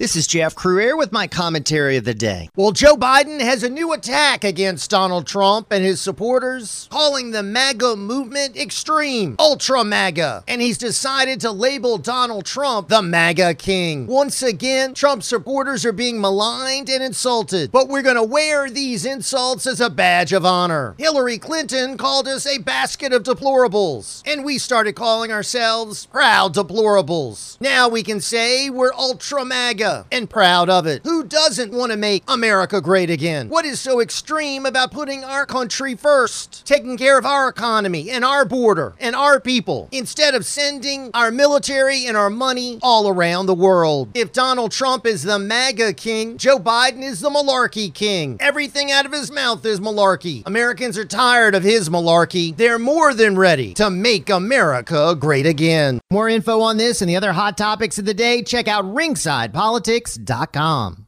This is Jeff Crouere with my commentary of the day. Well, Joe Biden has a new attack against Donald Trump and his supporters, calling the MAGA movement extreme, ultra MAGA, and he's decided to label Donald Trump the MAGA king. Once again, Trump supporters are being maligned and insulted, but we're going to wear these insults as a badge of honor. Hillary Clinton called us a basket of deplorables, and we started calling ourselves proud deplorables. Now we can say we're ultra MAGA and proud of it. Who doesn't want to make America great again? What is so extreme about putting our country first, taking care of our economy and our border and our people, instead of sending our military and our money all around the world? If Donald Trump is the MAGA king, Joe Biden is the malarkey king. Everything out of his mouth is malarkey. Americans are tired of his malarkey. They're more than ready to make America great again. More info on this and the other hot topics of the day, check out Ringside Politics politics.com.